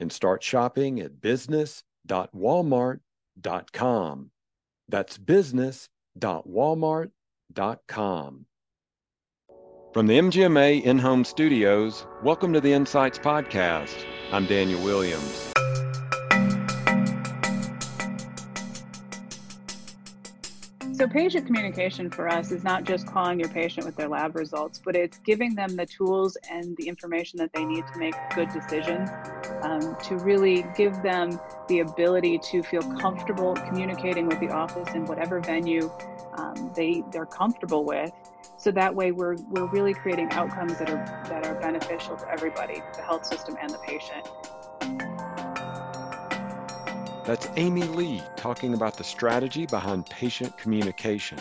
and start shopping at business.walmart.com. That's business.walmart.com. From the MGMA in home studios, welcome to the Insights Podcast. I'm Daniel Williams. So, patient communication for us is not just calling your patient with their lab results, but it's giving them the tools and the information that they need to make good decisions, um, to really give them the ability to feel comfortable communicating with the office in whatever venue um, they, they're comfortable with. So that way, we're, we're really creating outcomes that are, that are beneficial to everybody, the health system and the patient. That's Amy Lee talking about the strategy behind patient communication.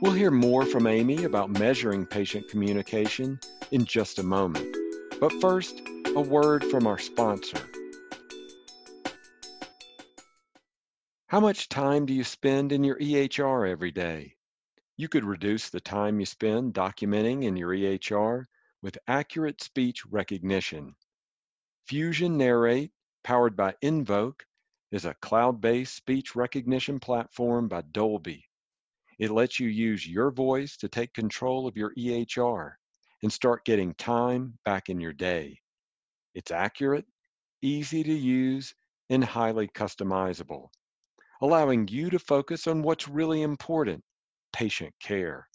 We'll hear more from Amy about measuring patient communication in just a moment. But first, a word from our sponsor. How much time do you spend in your EHR every day? You could reduce the time you spend documenting in your EHR with accurate speech recognition. Fusion Narrate, powered by nVoq, is a cloud-based speech recognition platform by Dolbey. It lets you use your voice to take control of your EHR and start getting time back in your day. It's accurate, easy to use, and highly customizable, allowing you to focus on what's really important, patient care.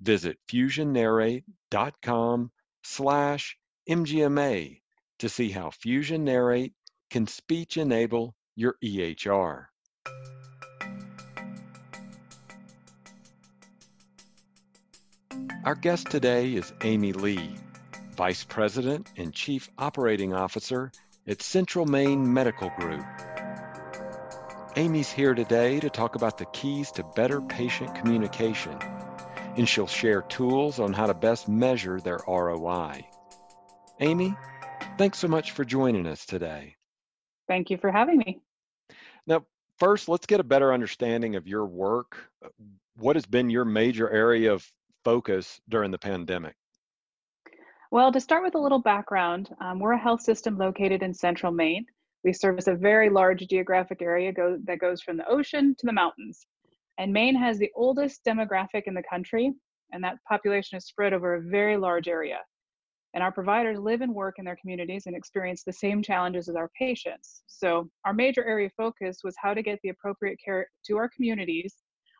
Visit fusionnarrate.com slash MGMA to see how Fusion Narrate can speech enable your EHR. Our guest today is Amy Lee, Vice President and Chief Operating Officer at Central Maine Medical Group. Amy's here today to talk about the keys to better patient communication, and she'll share tools on how to best measure their ROI. Amy, thanks so much for joining us today. Thank you for having me. First, let's get a better understanding of your work. Uh, what has been your major area of focus during the pandemic? Well, to start with a little background, um, we're a health system located in central Maine. We service a very large geographic area go, that goes from the ocean to the mountains. And Maine has the oldest demographic in the country, and that population is spread over a very large area and our providers live and work in their communities and experience the same challenges as our patients. So our major area of focus was how to get the appropriate care to our communities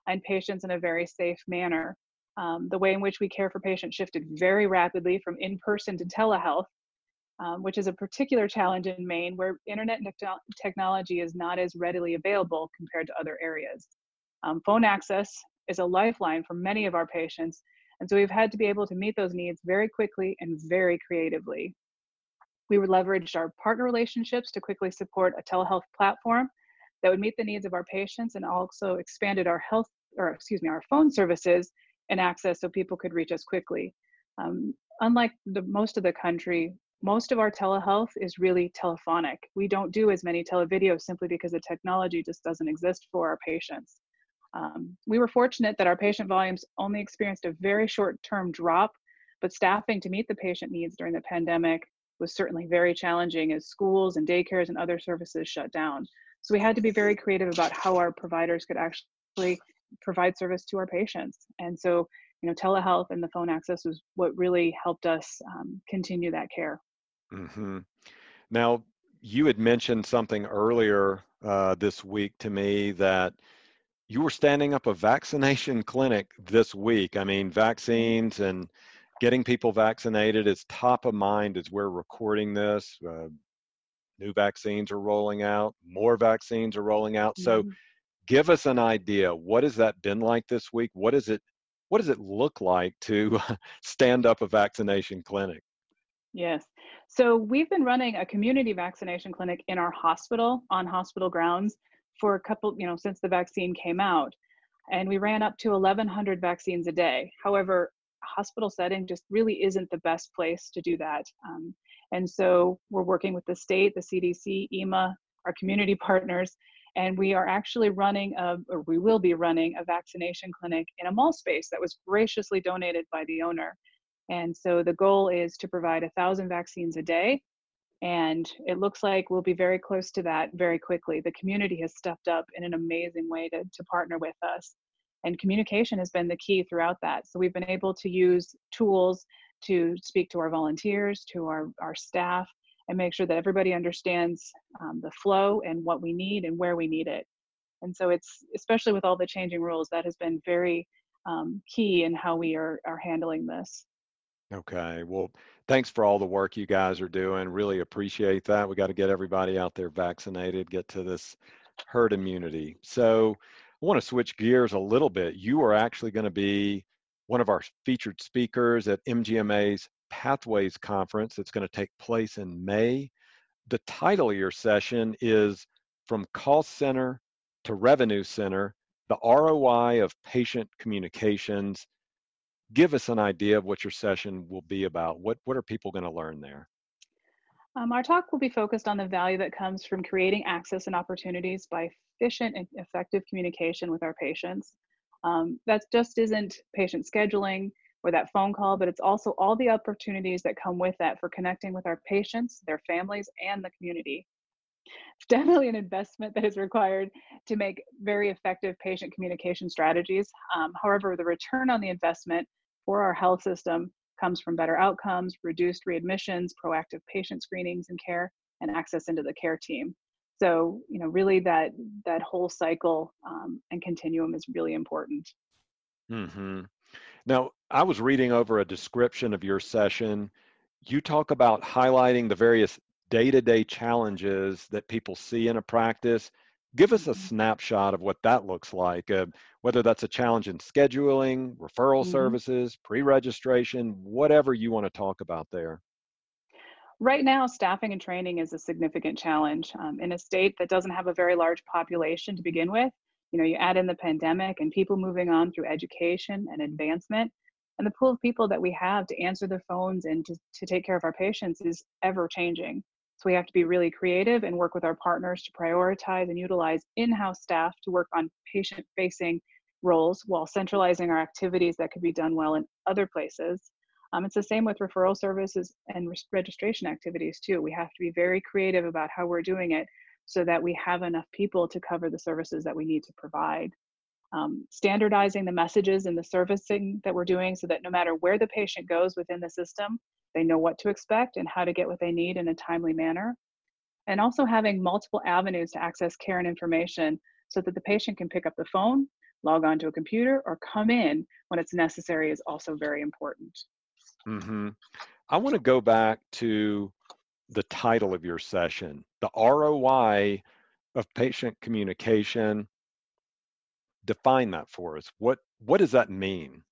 and patients in a very safe manner. Um, the way in which we care for patients shifted very rapidly from in-person to telehealth, um, which is a particular challenge in Maine where internet technology is not as readily available compared to other areas. Um, phone access is a lifeline for many of our patients, and so we've had to be able to meet those needs very quickly and very creatively. We leveraged our partner relationships to quickly support a telehealth platform that would meet the needs of our patients and also expanded our health, or excuse me, our phone services and access so people could reach us quickly. Um, unlike the most of the country, most of our telehealth is really telephonic. We don't do as many televideos simply because the technology just doesn't exist for our patients. Um, we were fortunate that our patient volumes only experienced a very short term drop, but staffing to meet the patient needs during the pandemic was certainly very challenging as schools and daycares and other services shut down. So we had to be very creative about how our providers could actually provide service to our patients. And so, you know, telehealth and the phone access was what really helped us um, continue that care. Mm-hmm. Now, you had mentioned something earlier uh, this week to me that you were standing up a vaccination clinic this week. I mean, vaccines and getting people vaccinated is top of mind as we're recording this. Uh, new vaccines are rolling out, more vaccines are rolling out. So, mm-hmm. give us an idea. What has that been like this week? What is it? What does it look like to stand up a vaccination clinic? Yes. So we've been running a community vaccination clinic in our hospital on hospital grounds for a couple, you know, since the vaccine came out. And we ran up to 1,100 vaccines a day. However, hospital setting just really isn't the best place to do that. Um, and so we're working with the state, the CDC, EMA, our community partners, and we are actually running a, or we will be running a vaccination clinic in a mall space that was graciously donated by the owner. And so the goal is to provide a thousand vaccines a day. And it looks like we'll be very close to that very quickly. The community has stepped up in an amazing way to, to partner with us. And communication has been the key throughout that. So we've been able to use tools to speak to our volunteers, to our, our staff, and make sure that everybody understands um, the flow and what we need and where we need it. And so it's, especially with all the changing rules, that has been very um, key in how we are, are handling this. Okay. Well, thanks for all the work you guys are doing. Really appreciate that. We got to get everybody out there vaccinated, get to this herd immunity. So I want to switch gears a little bit. You are actually going to be one of our featured speakers at MGMA's Pathways Conference that's going to take place in May. The title of your session is From Cost Center to Revenue Center, the ROI of Patient Communications. Give us an idea of what your session will be about. What, what are people going to learn there? Um, our talk will be focused on the value that comes from creating access and opportunities by efficient and effective communication with our patients. Um, that just isn't patient scheduling or that phone call, but it's also all the opportunities that come with that for connecting with our patients, their families, and the community. It's definitely an investment that is required to make very effective patient communication strategies. Um, however, the return on the investment for our health system comes from better outcomes, reduced readmissions, proactive patient screenings and care, and access into the care team. So, you know, really that that whole cycle um, and continuum is really important. Mm-hmm. Now, I was reading over a description of your session. You talk about highlighting the various day-to-day challenges that people see in a practice. Give us a mm-hmm. snapshot of what that looks like, uh, whether that's a challenge in scheduling, referral mm-hmm. services, pre-registration, whatever you want to talk about there. Right now, staffing and training is a significant challenge. Um, in a state that doesn't have a very large population to begin with, you know, you add in the pandemic and people moving on through education and advancement, and the pool of people that we have to answer the phones and to, to take care of our patients is ever changing. So we have to be really creative and work with our partners to prioritize and utilize in-house staff to work on patient-facing roles while centralizing our activities that could be done well in other places. Um, it's the same with referral services and re- registration activities too. We have to be very creative about how we're doing it so that we have enough people to cover the services that we need to provide. Um, standardizing the messages and the servicing that we're doing so that no matter where the patient goes within the system, they know what to expect and how to get what they need in a timely manner. And also having multiple avenues to access care and information so that the patient can pick up the phone, log on to a computer, or come in when it's necessary is also very important. Mm-hmm. I want to go back to the title of your session, the ROI of patient communication. Define that for us. What what does that mean?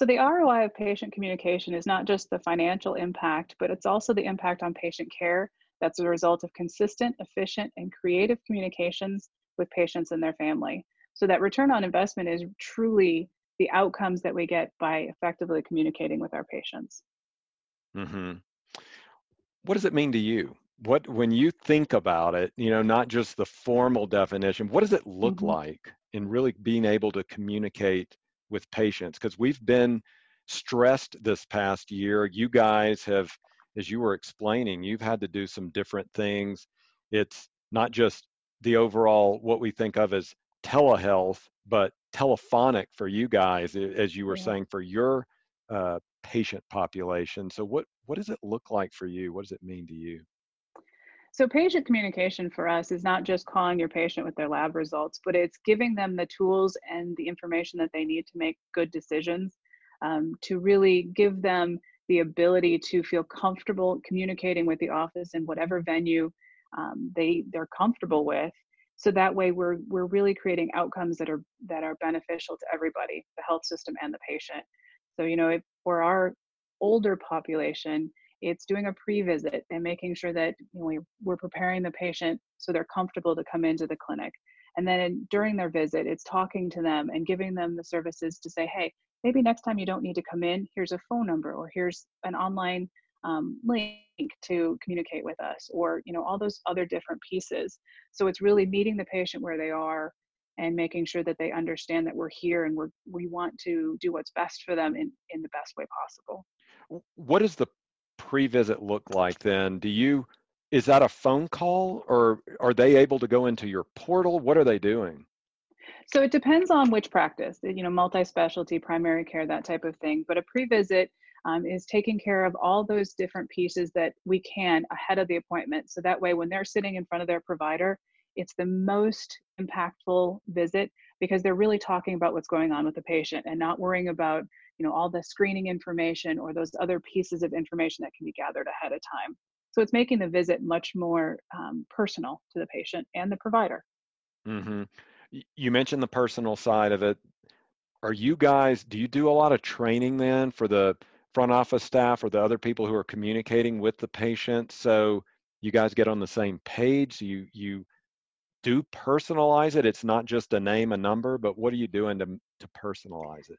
So the ROI of patient communication is not just the financial impact, but it's also the impact on patient care that's a result of consistent, efficient, and creative communications with patients and their family. So that return on investment is truly the outcomes that we get by effectively communicating with our patients. Mm-hmm. What does it mean to you? What when you think about it, you know, not just the formal definition, what does it look mm-hmm. like in really being able to communicate with patients? Because we've been stressed this past year. You guys have, as you were explaining, you've had to do some different things. It's not just the overall what we think of as telehealth, but telephonic for you guys, as you were yeah. saying, for your uh, patient population. So what what does it look like for you? What does it mean to you? So patient communication for us is not just calling your patient with their lab results, but it's giving them the tools and the information that they need to make good decisions, um, to really give them the ability to feel comfortable communicating with the office in whatever venue um, they they're comfortable with. So that way we're we're really creating outcomes that are that are beneficial to everybody the health system and the patient. So you know if for our older population it's doing a pre-visit and making sure that you know, we, we're preparing the patient so they're comfortable to come into the clinic. And then during their visit it's talking to them and giving them the services to say hey maybe next time you don't need to come in here's a phone number or here's an online um, link to communicate with us or you know all those other different pieces. So it's really meeting the patient where they are and making sure that they understand that we're here and we're we want to do what's best for them in in the best way possible. What is the pre-visit look like then? Do you is that a phone call or are they able to go into your portal? What are they doing? So it depends on which practice you know multi-specialty primary care that type of thing but a pre-visit um, is taking care of all those different pieces that we can ahead of the appointment. So that way when they're sitting in front of their provider it's the most impactful visit because they're really talking about what's going on with the patient and not worrying about you know all the screening information or those other pieces of information that can be gathered ahead of time. So it's making the visit much more um, personal to the patient and the provider. Mm-hmm. you mentioned the personal side of it. Are you guys do you do a lot of training then for the front office staff or the other people who are communicating with the patient? So you guys get on the same page? You you do personalize it? It's not just a name a number but what are you doing to to personalize it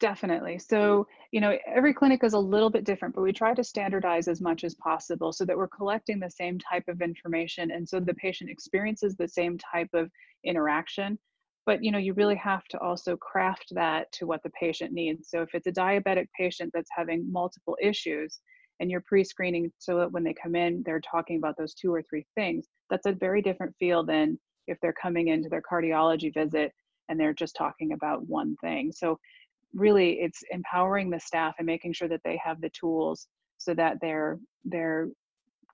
definitely. Mm. So you know every clinic is a little bit different but we try to standardize as much as possible so that we're collecting the same type of information and so the patient experiences the same type of interaction. But you know you really have to also craft that to what the patient needs. So if it's a diabetic patient that's having multiple issues and you're pre-screening so that when they come in they're talking about those two or three things that's a very different feel than if they're coming into their cardiology visit and they're just talking about one thing. So really it's empowering the staff and making sure that they have the tools so that they're they're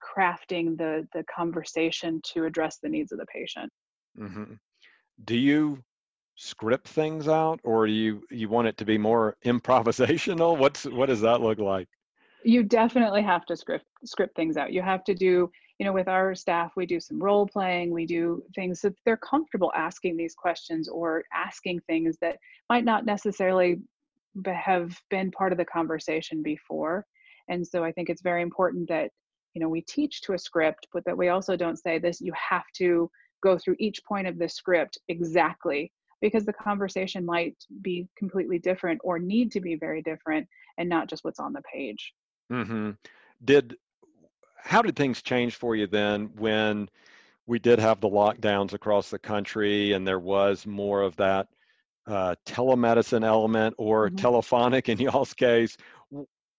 crafting the the conversation to address the needs of the patient. Mm-hmm. Do you script things out or do you you want it to be more improvisational? What's what does that look like? You definitely have to script script things out. You have to do you know with our staff we do some role playing we do things that they're comfortable asking these questions or asking things that might not necessarily have been part of the conversation before and so i think it's very important that you know we teach to a script but that we also don't say this you have to go through each point of the script exactly because the conversation might be completely different or need to be very different and not just what's on the page. Mm-hmm. Did how did things change for you then when we did have the lockdowns across the country and there was more of that uh, telemedicine element or mm-hmm. telephonic in y'all's case?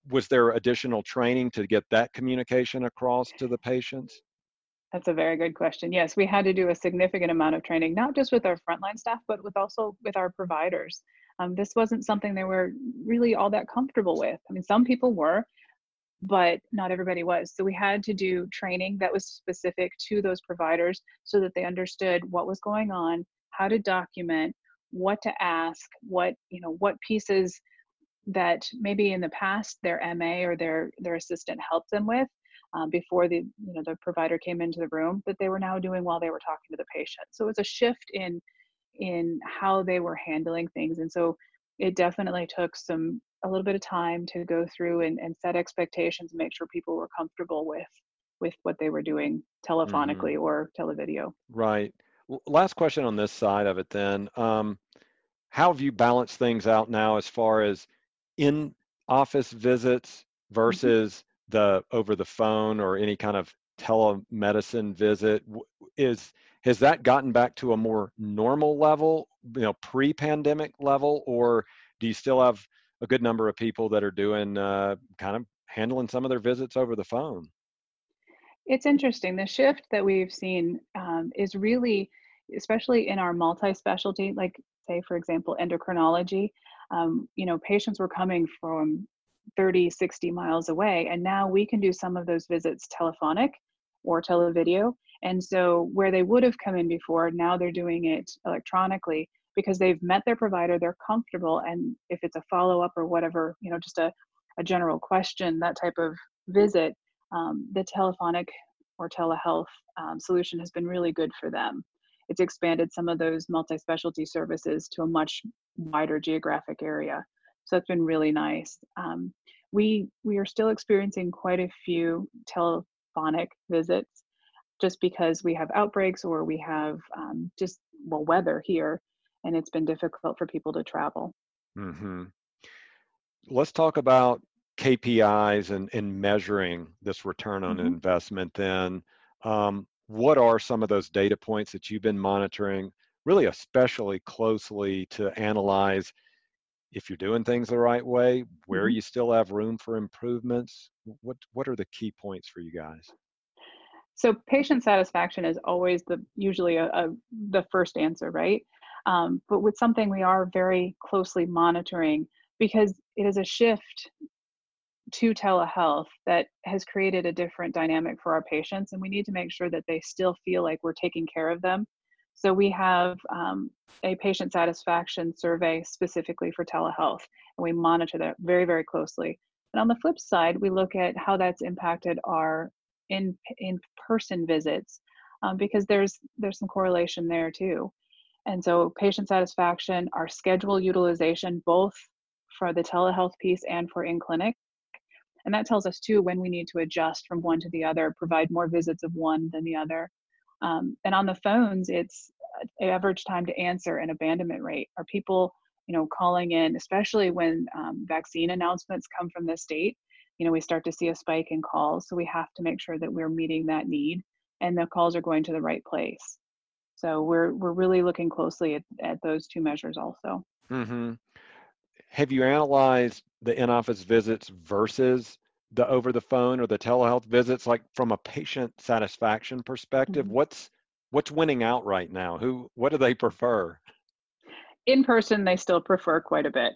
Was there additional training to get that communication across to the patients? That's a very good question. Yes, we had to do a significant amount of training, not just with our frontline staff, but with also with our providers. Um, this wasn't something they were really all that comfortable with. I mean, some people were, but not everybody was. So we had to do training that was specific to those providers so that they understood what was going on, how to document, what to ask, what, you know, what pieces that maybe in the past their MA or their their assistant helped them with um, before the you know the provider came into the room that they were now doing while they were talking to the patient. So it was a shift in in how they were handling things, and so it definitely took some a little bit of time to go through and, and set expectations and make sure people were comfortable with with what they were doing telephonically mm-hmm. or televideo. Right. Last question on this side of it then. Um, how have you balanced things out now as far as in office visits mm-hmm. versus mm-hmm the over the phone or any kind of telemedicine visit is has that gotten back to a more normal level you know pre-pandemic level or do you still have a good number of people that are doing uh, kind of handling some of their visits over the phone it's interesting the shift that we've seen um, is really especially in our multi-specialty like say for example endocrinology um, you know patients were coming from 30, 60 miles away. And now we can do some of those visits telephonic or televideo. And so where they would have come in before, now they're doing it electronically because they've met their provider, they're comfortable. And if it's a follow up or whatever, you know, just a, a general question, that type of visit, um, the telephonic or telehealth um, solution has been really good for them. It's expanded some of those multi specialty services to a much wider geographic area. So it's been really nice. Um, we we are still experiencing quite a few telephonic visits just because we have outbreaks or we have um, just well weather here and it's been difficult for people to travel mm-hmm. Let's talk about KPIs and, and measuring this return on hmm investment then. Um, what are some of those data points that you've been monitoring, really especially closely to analyze if you're doing things the right way, where hmm you still have room for improvements? What what are the key points for you guys? so patient satisfaction is always the usually a, a the first answer right um, but with something we are very closely monitoring because it is a shift to telehealth that has created a different dynamic for our patients and we need to make sure that they still feel like we're taking care of them. So we have um, a patient satisfaction survey specifically for telehealth and we monitor that very very closely. And on the flip side we look at how that's impacted our in in person visits um, because there's there's some correlation there too. And so patient satisfaction our schedule utilization both for the telehealth piece and for in clinic and that tells us too when we need to adjust from one to the other, provide more visits of one than the other. Um, and on the phones, it's uh, average time to answer and abandonment rate. Are people, you know, calling in, especially when um, vaccine announcements come from the state? You know, we start to see a spike in calls, so we have to make sure that we're meeting that need and the calls are going to the right place. So we're we're really looking closely at, at those two measures also. hmm Have you analyzed the in-office visits versus the over the phone or the telehealth visits, like from a patient satisfaction perspective? Mhm. What's what's winning out right now? Who what do they prefer? In person, they still prefer quite a bit.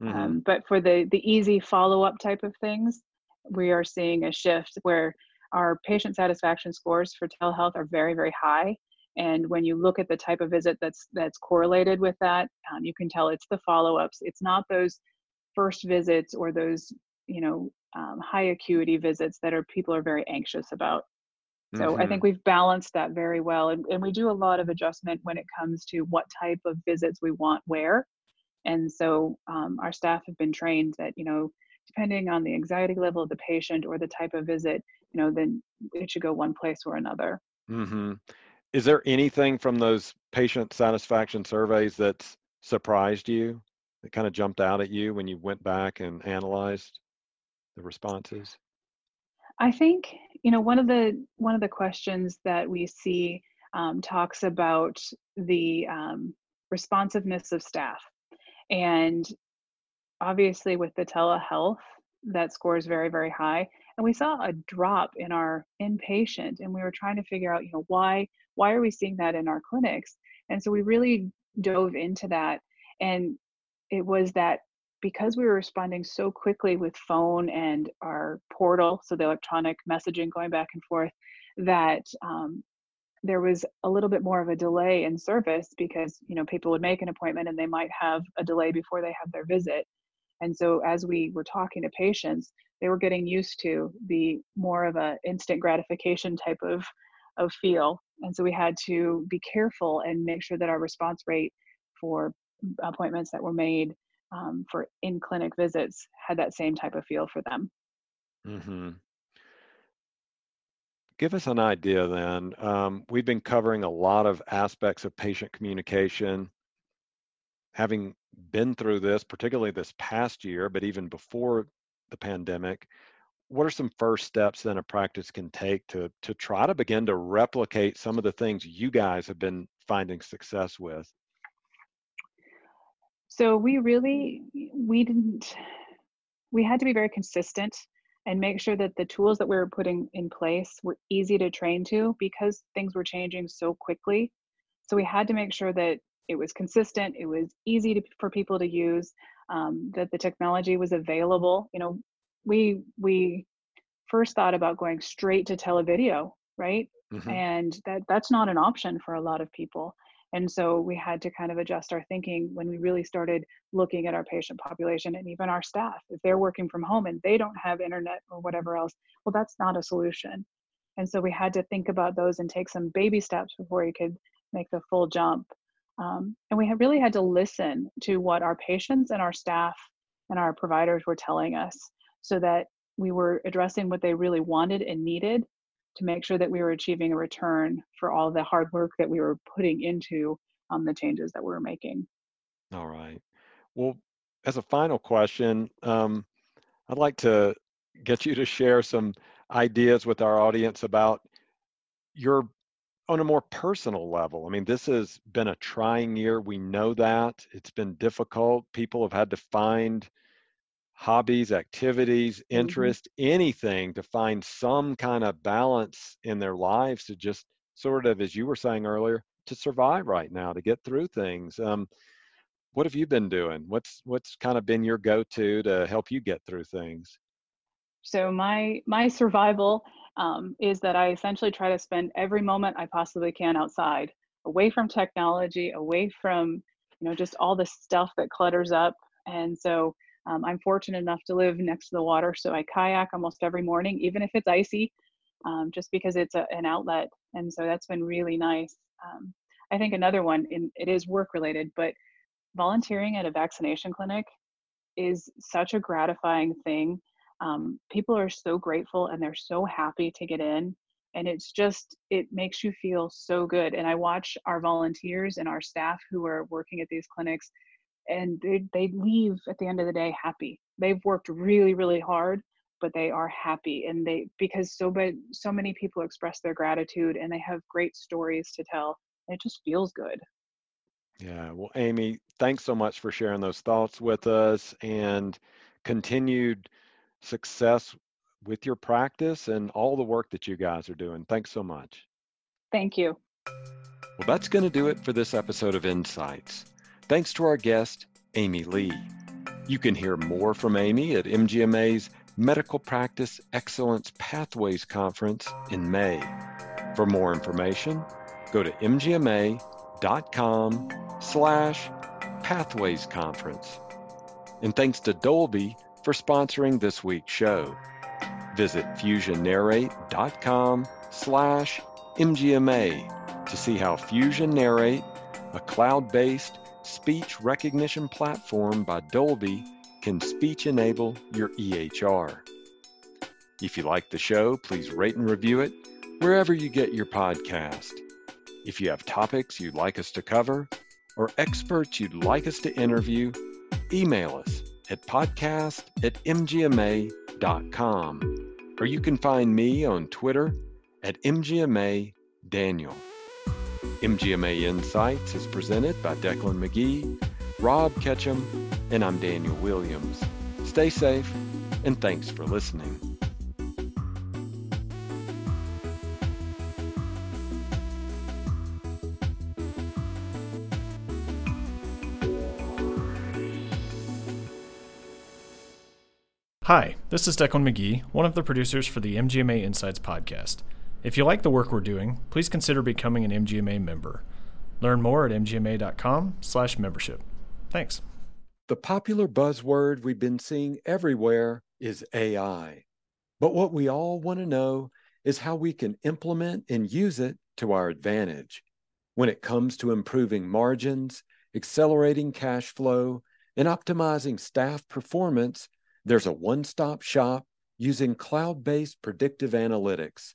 hmm Um, but for the the easy follow up type of things, we are seeing a shift where our patient satisfaction scores for telehealth are very very high. And when you look at the type of visit that's that's correlated with that, um, you can tell it's the follow ups. It's not those first visits or those you know um, high acuity visits that are people are very anxious about. So I hmm think we've balanced that very well, and, and we do a lot of adjustment when it comes to what type of visits we want where and so um, our staff have been trained that, you know, depending on the anxiety level of the patient or the type of visit, you know, then it should go one place or another. mm-hmm. Is there anything from those patient satisfaction surveys that's surprised you, that kind of jumped out at you when you went back and analyzed the responses? I think, you know, one of the one of the questions that we see um, talks about the um, responsiveness of staff, and obviously with the telehealth, that scores very, very high. And we saw a drop in our inpatient, and we were trying to figure out, you know, why why are we seeing that in our clinics? And so we really dove into that, and it was that because we were responding so quickly with phone and our portal, so the electronic messaging going back and forth, that um, there was a little bit more of a delay in service because you know people would make an appointment and they might have a delay before they have their visit and so as we were talking to patients, they were getting used to the more of a instant gratification type of of feel. And so we had to be careful and make sure that our response rate for appointments that were made um, for in clinic visits had that same type of feel for them. hmm Give us an idea then. Um, we've been covering a lot of aspects of patient communication, having been through this, particularly this past year, but even before the pandemic. What are some first steps then a practice can take to to try to begin to replicate some of the things you guys have been finding success with? So we really we didn't we had to be very consistent and make sure that the tools that we were putting in place were easy to train to because things were changing so quickly. So we had to make sure that it was consistent, it was easy to, for people to use, um, that the technology was available. You know, we we first thought about going straight to televideo, right? hmm And that that's not an option for a lot of people. And so we had to kind of adjust our thinking when we really started looking at our patient population and even our staff. If they're working from home and they don't have internet or whatever else, well, that's not a solution. And so we had to think about those and take some baby steps before you could make the full jump. Um, and we really had to listen to what our patients and our staff and our providers were telling us. so that we were addressing what they really wanted and needed to make sure that we were achieving a return for all the hard work that we were putting into um, the changes that we were making. All right. Well, as a final question, um, I'd like to get you to share some ideas with our audience about your on a more personal level. I mean, this has been a trying year. We know that. It's been difficult. People have had to find hobbies, activities, Mm-hmm. interest, anything to find some kind of balance in their lives to just sort of, as you were saying earlier, to survive right now, to get through things. Um, what have you been doing? What's what's kind of been your go-to to help you get through things? So my my survival um, is that I essentially try to spend every moment I possibly can outside, away from technology, away from you know just all the stuff that clutters up. And so um, I'm fortunate enough to live next to the water, so I kayak almost every morning, even if it's icy, um, just because it's a, an outlet. And so that's been really nice. Um, I think another one, in, it is work related, but volunteering at a vaccination clinic is such a gratifying thing um, people are so grateful and they're so happy to get in and it's just it makes you feel so good and i watch our volunteers and our staff who are working at these clinics and they, they leave at the end of the day happy they've worked really really hard but they are happy and they because so but so many people express their gratitude and they have great stories to tell it just feels good Yeah, well, Amy, thanks so much for sharing those thoughts with us and continued success with your practice and all the work that you guys are doing. Thanks so much. thank you Well, that's going to do it for this episode of Insights. Thanks to our guest, Amy Lee. You can hear more from Amy at MGMA's Medical Practice Excellence Pathways Conference in May. For more information, go to mgma.com slash pathways conference. And thanks to Dolbey for sponsoring this week's show. Visit fusionnarrate.com slash MGMA to see how Fusion Narrate, a cloud-based speech recognition platform by Dolbey, can speech enable your EHR. If you like the show, please rate and review it wherever you get your podcast. If you have topics you'd like us to cover or experts you'd like us to interview, email us at podcast at mgma.com. Or you can find me on Twitter at mgma daniel. MGMA Insights is presented by Decklan McGee, Rob Ketcham, and I'm Daniel Williams. Stay safe, and thanks for listening. Hi, this is Decklan McGee, one of the producers for the MGMA Insights podcast. If you like the work we're doing, please consider becoming an MGMA member. Learn more at mgma.com/membership. Thanks. The popular buzzword we've been seeing everywhere is AI. But what we all want to know is how we can implement and use it to our advantage. When it comes to improving margins, accelerating cash flow, and optimizing staff performance, there's a one stop shop using cloud based predictive analytics.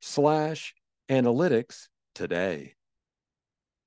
slash analytics today.